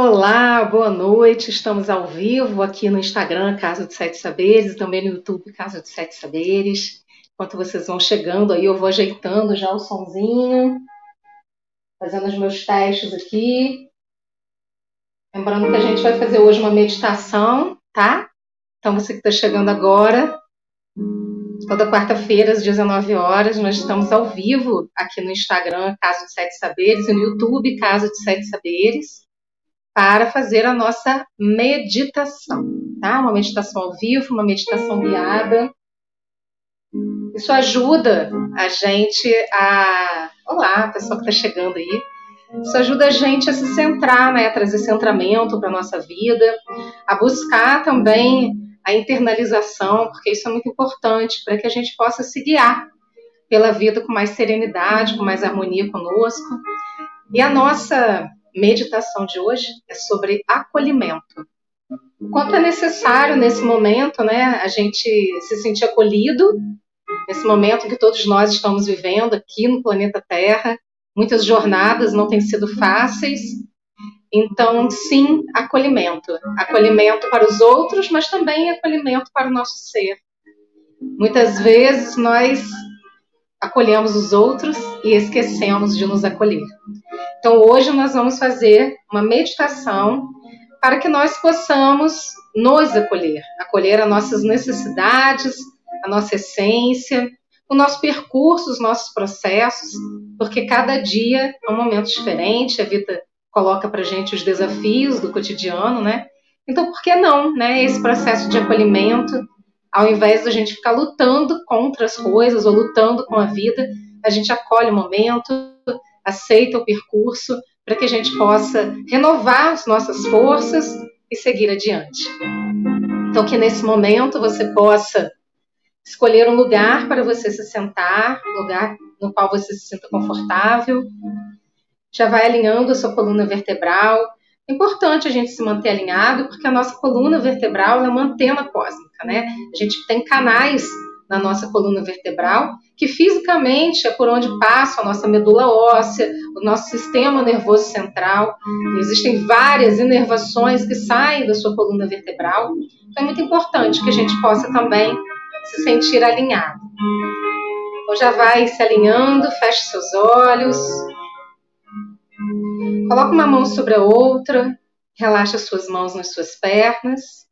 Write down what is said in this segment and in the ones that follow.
Olá, boa noite. Estamos ao vivo aqui no Instagram, Casa de Sete Saberes, também no YouTube, Casa de Sete Saberes. Enquanto vocês vão chegando aí, eu vou ajeitando já o sonzinho, fazendo os meus testes aqui. Lembrando que a gente vai fazer hoje uma meditação, tá? Então, você que está chegando agora, toda quarta-feira, às 19 horas, nós estamos ao vivo aqui no Instagram, Casa de Sete Saberes, e no YouTube, Casa de Sete Saberes para fazer a nossa meditação, tá? Uma meditação ao vivo, uma meditação guiada. Isso ajuda a gente a. Olá, pessoal que está chegando aí. Isso ajuda a gente a se centrar, né? A trazer centramento para a nossa vida, a buscar também a internalização, porque isso é muito importante para que a gente possa se guiar pela vida com mais serenidade, com mais harmonia conosco. E a nossa meditação de hoje é sobre acolhimento. O quanto é necessário nesse momento, né, a gente se sentir acolhido, nesse momento que todos nós estamos vivendo aqui no planeta Terra. Muitas jornadas não têm sido fáceis. Então, sim, acolhimento. Acolhimento para os outros, mas também acolhimento para o nosso ser. Muitas vezes nós acolhemos os outros e esquecemos de nos acolher. Então, hoje nós vamos fazer uma meditação para que nós possamos nos acolher, acolher as nossas necessidades, a nossa essência, o nosso percurso, os nossos processos, porque cada dia é um momento diferente, a vida coloca para gente os desafios do cotidiano, né? Então, por que não, né? Esse processo de acolhimento, ao invés da gente ficar lutando contra as coisas ou lutando com a vida, a gente acolhe o momento, aceita o percurso para que a gente possa renovar as nossas forças e seguir adiante. Então, que nesse momento você possa escolher um lugar para você se sentar, um lugar no qual você se sinta confortável. Já vai alinhando a sua coluna vertebral. É importante a gente se manter alinhado, porque a nossa coluna vertebral é uma antena cósmica, né? A gente tem canais na nossa coluna vertebral, que fisicamente é por onde passa a nossa medula óssea, o nosso sistema nervoso central. Existem várias inervações que saem da sua coluna vertebral. Então é muito importante que a gente possa também se sentir alinhado. Então já vai se alinhando, feche seus olhos. Coloque uma mão sobre a outra, relaxa suas mãos nas suas pernas.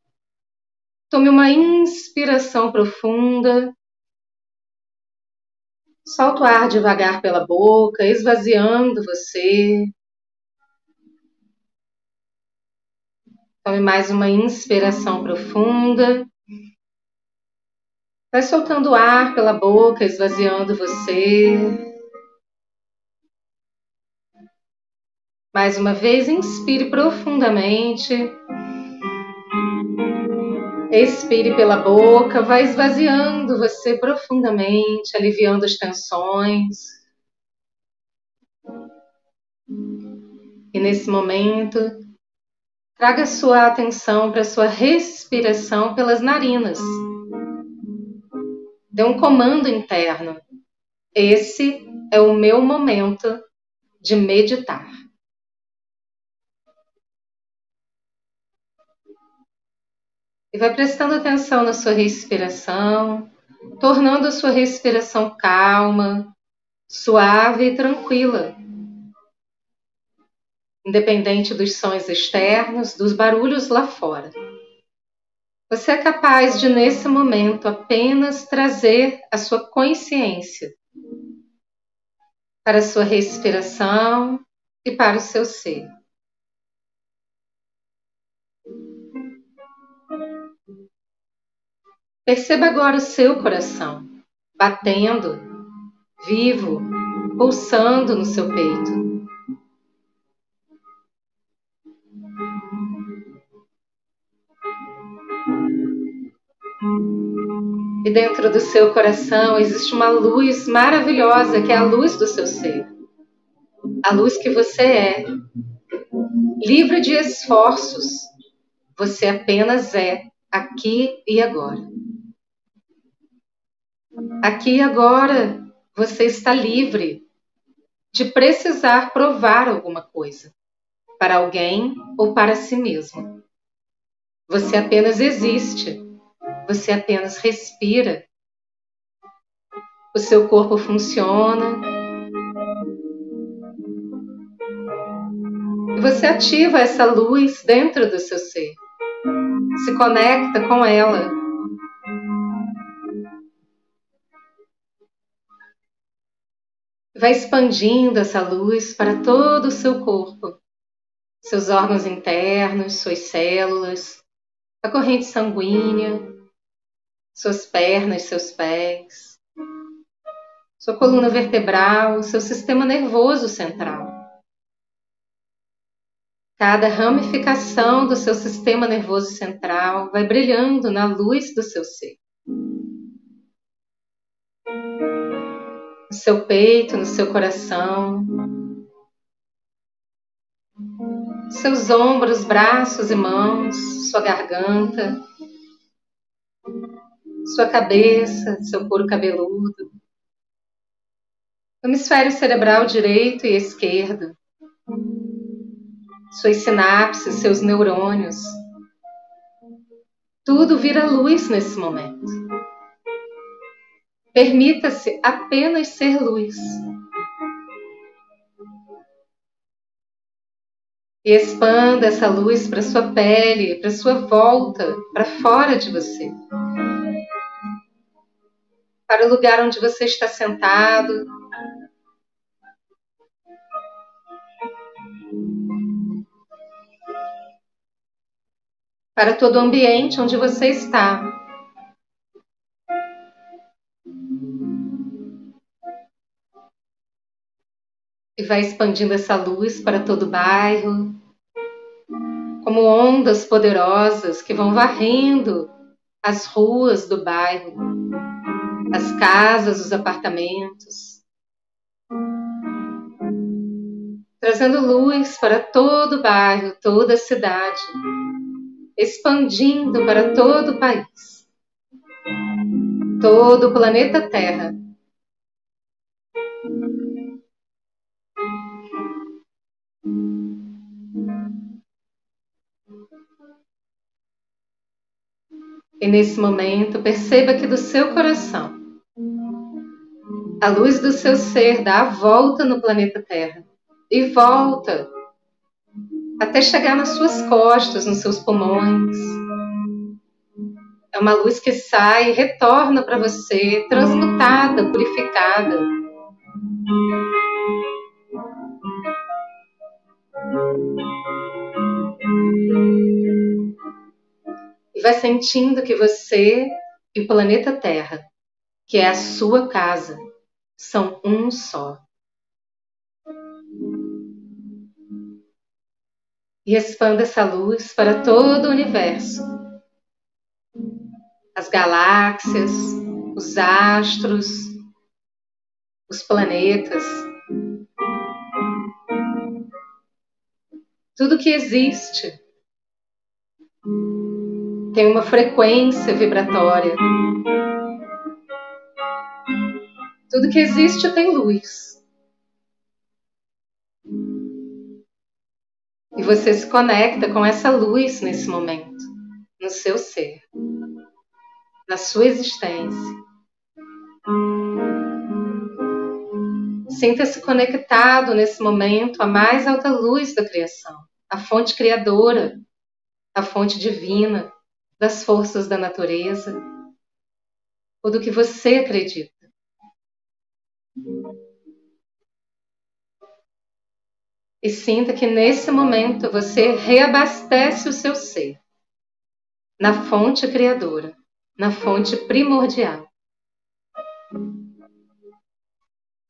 Tome uma inspiração profunda. Solta o ar devagar pela boca, esvaziando você. Tome mais uma inspiração profunda. Vai soltando o ar pela boca, esvaziando você. Mais uma vez, inspire profundamente. Expire pela boca, vai esvaziando você profundamente, aliviando as tensões. E nesse momento, traga sua atenção para sua respiração pelas narinas. Dê um comando interno. Esse é o meu momento de meditar. E vai prestando atenção na sua respiração, tornando a sua respiração calma, suave e tranquila. Independente dos sons externos, dos barulhos lá fora. Você é capaz de, nesse momento, apenas trazer a sua consciência para a sua respiração e para o seu ser. Perceba agora o seu coração batendo, vivo, pulsando no seu peito. E dentro do seu coração existe uma luz maravilhosa que é a luz do seu ser. A luz que você é. Livre de esforços. Você apenas é aqui e agora. Aqui e agora você está livre de precisar provar alguma coisa. para alguém ou para si mesmo. Você apenas existe. Você apenas respira. O seu corpo funciona. E você ativa essa luz dentro do seu ser. Se conecta com ela. Vai expandindo essa luz para todo o seu corpo, seus órgãos internos, suas células, a corrente sanguínea, suas pernas, seus pés, sua coluna vertebral, seu sistema nervoso central. Cada ramificação do seu sistema nervoso central vai brilhando na luz do seu ser. Seu peito, no seu coração, seus ombros, braços e mãos, sua garganta, sua cabeça, seu couro cabeludo, hemisfério cerebral direito e esquerdo, suas sinapses, seus neurônios. Tudo vira luz nesse momento. Permita-se apenas ser luz. E expanda essa luz para sua pele, para sua volta, para fora de você. Para o lugar onde você está sentado. Para todo o ambiente onde você está. E vai expandindo essa luz para todo o bairro, como ondas poderosas que vão varrendo as ruas do bairro, as casas, os apartamentos, trazendo luz para todo o bairro, toda a cidade, expandindo para todo o país, todo o planeta Terra E nesse momento, perceba que do seu coração, a luz do seu ser dá a volta no planeta Terra e volta até chegar nas suas costas, nos seus pulmões. É uma luz que sai e retorna para você, transmutada, purificada. e vai sentindo que você e o planeta Terra, que é a sua casa, são um só. E expanda essa luz para todo o universo. As galáxias, os astros, os planetas. Tudo que existe tem uma frequência vibratória. Tudo que existe tem luz. E você se conecta com essa luz nesse momento, no seu ser, na sua existência. Sinta-se conectado nesse momento à mais alta luz da criação, à fonte criadora, à fonte divina, das forças da natureza ou do que você acredita. E sinta que nesse momento você reabastece o seu ser na fonte criadora, na fonte primordial.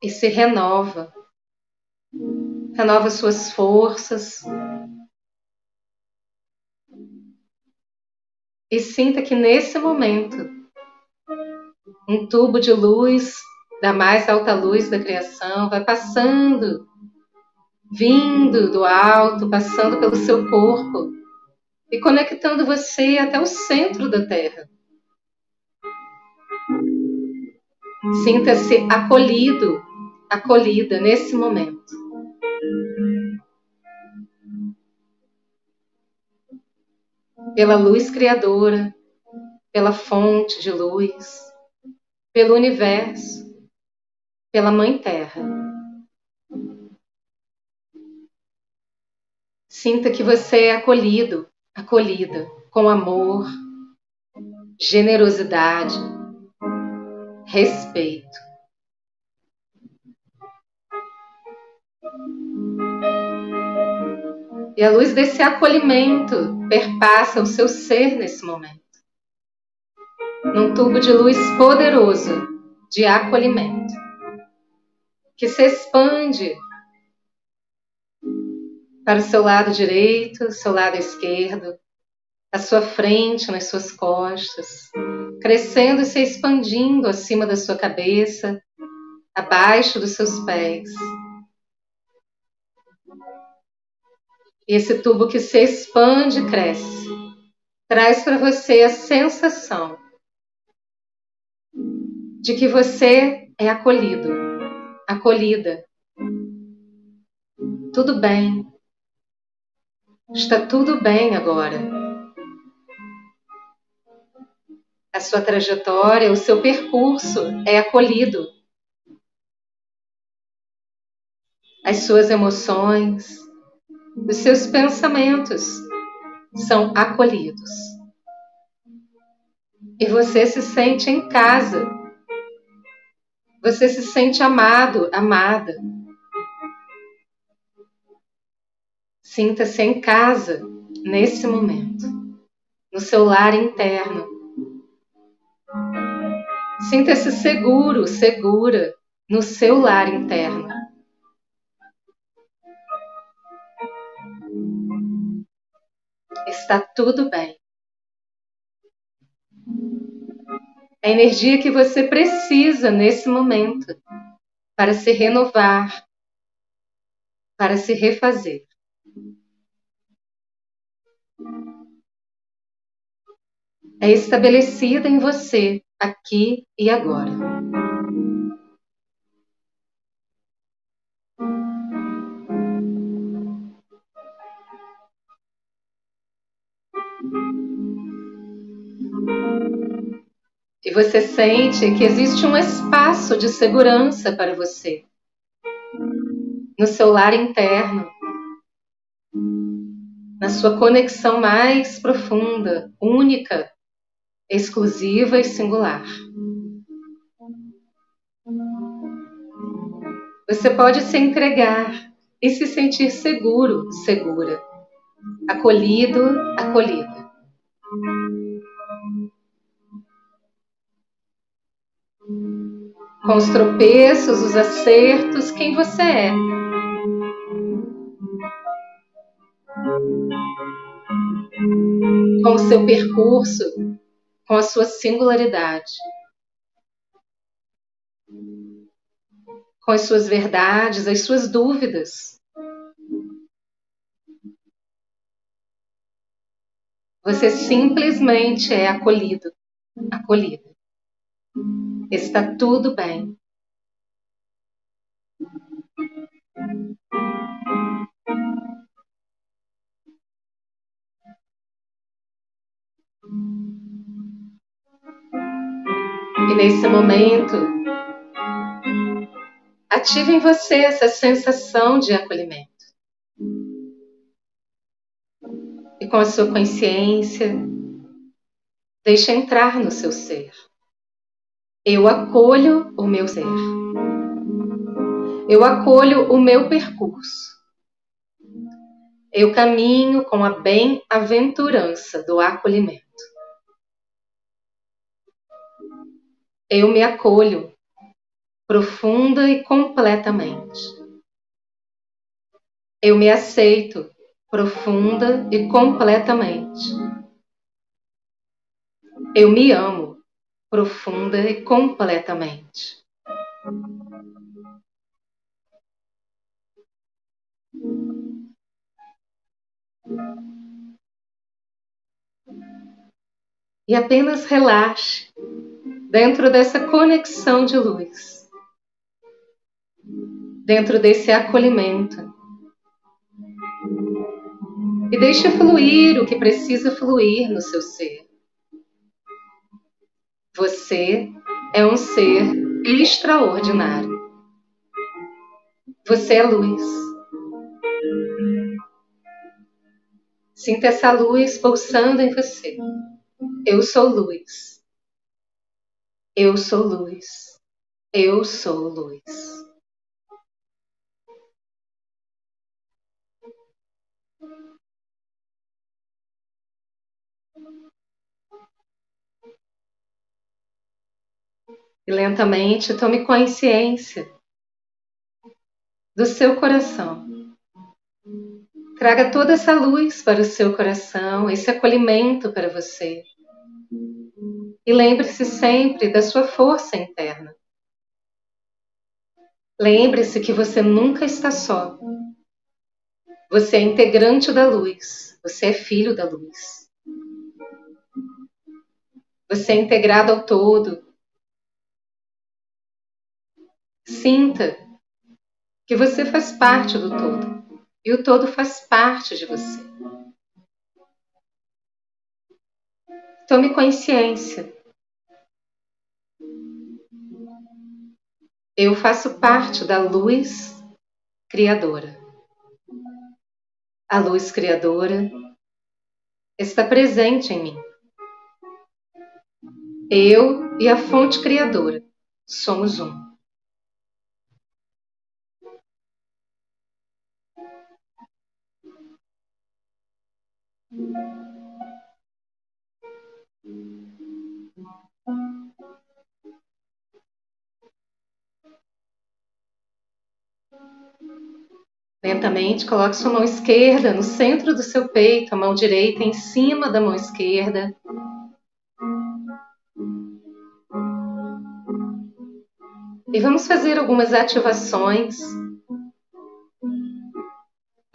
E se renova, renova suas forças, e sinta que nesse momento um tubo de luz da mais alta luz da criação vai passando, vindo do alto, passando pelo seu corpo e conectando você até o centro da Terra. Sinta-se acolhido, acolhida nesse momento. Pela luz criadora, pela fonte de luz, pelo universo, pela Mãe Terra. Sinta que você é acolhido, acolhida com amor, generosidade, respeito. E a luz desse acolhimento perpassa o seu ser nesse momento. Num tubo de luz poderoso de acolhimento, que se expande para o seu lado direito, seu lado esquerdo, à sua frente, nas suas costas, crescendo e se expandindo acima da sua cabeça, abaixo dos seus pés esse tubo que se expande e cresce traz para você a sensação de que você é acolhido, acolhida. Tudo bem. Está tudo bem agora. A sua trajetória, o seu percurso é acolhido. As suas emoções, os seus pensamentos são acolhidos. E você se sente em casa. Você se sente amado, amada. Sinta-se em casa nesse momento, no seu lar interno. Sinta-se seguro, segura no seu lar interno. Está tudo bem. A energia que você precisa nesse momento para se renovar, para se refazer. É estabelecida em você aqui e agora. Você sente que existe um espaço de segurança para você no seu lar interno, na sua conexão mais profunda, única, exclusiva e singular. Você pode se entregar e se sentir seguro, segura, acolhido, acolhida. Com os tropeços, os acertos, quem você é. Com o seu percurso, com a sua singularidade. Com as suas verdades, as suas dúvidas. Você simplesmente é acolhido, acolhida. Está tudo bem. E nesse momento, ative em você essa sensação de acolhimento. E com a sua consciência, deixe entrar no seu ser. Eu acolho o meu ser. Eu acolho o meu percurso. Eu caminho com a bem-aventurança do acolhimento. Eu me acolho profunda e completamente. Eu me aceito profunda e completamente. Eu me amo profunda e completamente. E apenas relaxe dentro dessa conexão de luz, dentro desse acolhimento. E deixe fluir o que precisa fluir no seu ser. Você é um ser extraordinário. Você é luz. Sinta essa luz pulsando em você. Eu sou luz. Eu sou luz. Eu sou luz. E lentamente tome consciência do seu coração. Traga toda essa luz para o seu coração, esse acolhimento para você. E lembre-se sempre da sua força interna. Lembre-se que você nunca está só. Você é integrante da luz. Você é filho da luz. Você é integrado ao todo. Sinta que você faz parte do todo e o todo faz parte de você. Tome consciência. Eu faço parte da luz criadora. A luz criadora está presente em mim. Eu e a fonte criadora somos um. Lentamente, coloque sua mão esquerda no centro do seu peito, a mão direita em cima da mão esquerda. E vamos fazer algumas ativações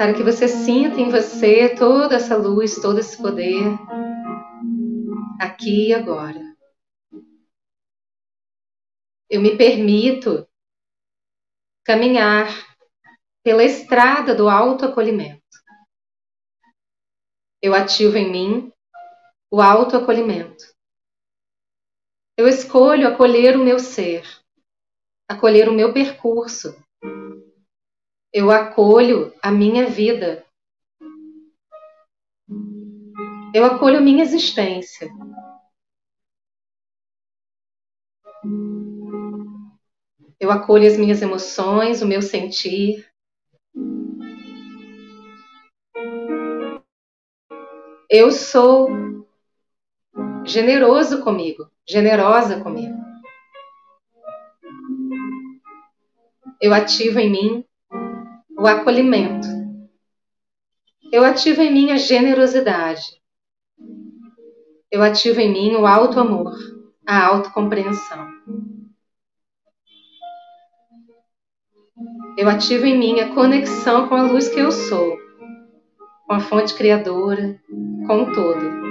para que você sinta em você toda essa luz, todo esse poder, aqui e agora. Eu me permito caminhar pela estrada do autoacolhimento. Eu ativo em mim o autoacolhimento. Eu escolho acolher o meu ser, acolher o meu percurso, eu acolho a minha vida. Eu acolho a minha existência. Eu acolho as minhas emoções, o meu sentir. Eu sou generoso comigo, generosa comigo. Eu ativo em mim o acolhimento. Eu ativo em mim a generosidade. Eu ativo em mim o alto amor, a autocompreensão. Eu ativo em mim a conexão com a luz que eu sou, com a fonte criadora, com o todo.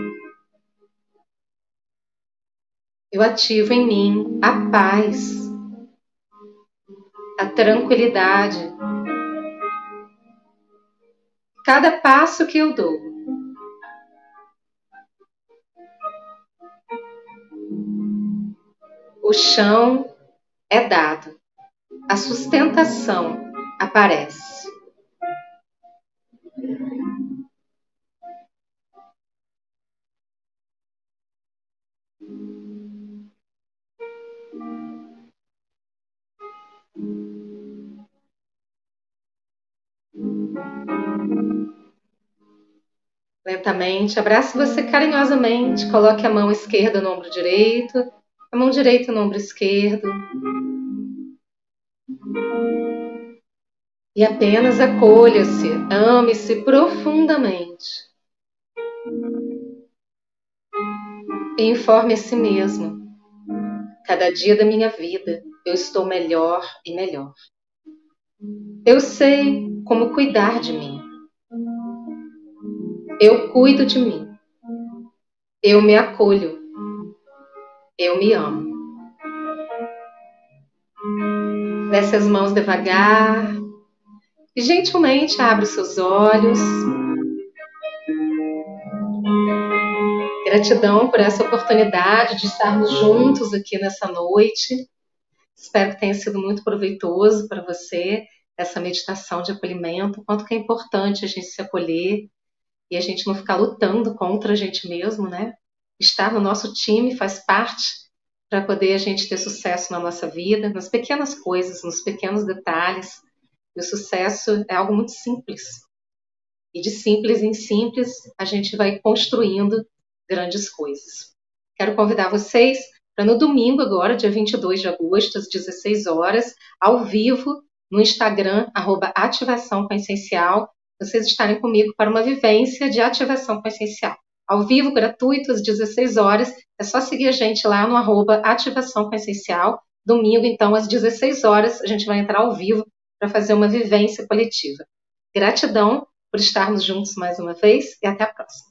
Eu ativo em mim a paz, a tranquilidade, cada passo que eu dou. O chão é dado, a sustentação aparece. Lentamente, abrace você carinhosamente, coloque a mão esquerda no ombro direito, a mão direita no ombro esquerdo. E apenas acolha-se, ame-se profundamente. E informe a si mesmo. Cada dia da minha vida eu estou melhor e melhor. Eu sei como cuidar de mim. Eu cuido de mim. Eu me acolho. Eu me amo. Desce as mãos devagar e gentilmente abre os seus olhos. Gratidão por essa oportunidade de estarmos juntos aqui nessa noite. Espero que tenha sido muito proveitoso para você essa meditação de acolhimento, quanto que é importante a gente se acolher e a gente não ficar lutando contra a gente mesmo, né? Estar no nosso time faz parte para poder a gente ter sucesso na nossa vida, nas pequenas coisas, nos pequenos detalhes. E o sucesso é algo muito simples. E de simples em simples, a gente vai construindo grandes coisas. Quero convidar vocês no domingo agora, dia 22 de agosto, às 16 horas, ao vivo, no Instagram, arroba ativação com essencial, vocês estarem comigo para uma vivência de ativação com essencial. Ao vivo, gratuito, às 16 horas, é só seguir a gente lá no arroba ativação com essencial. Domingo, então, às 16 horas, a gente vai entrar ao vivo para fazer uma vivência coletiva. Gratidão por estarmos juntos mais uma vez e até a próxima.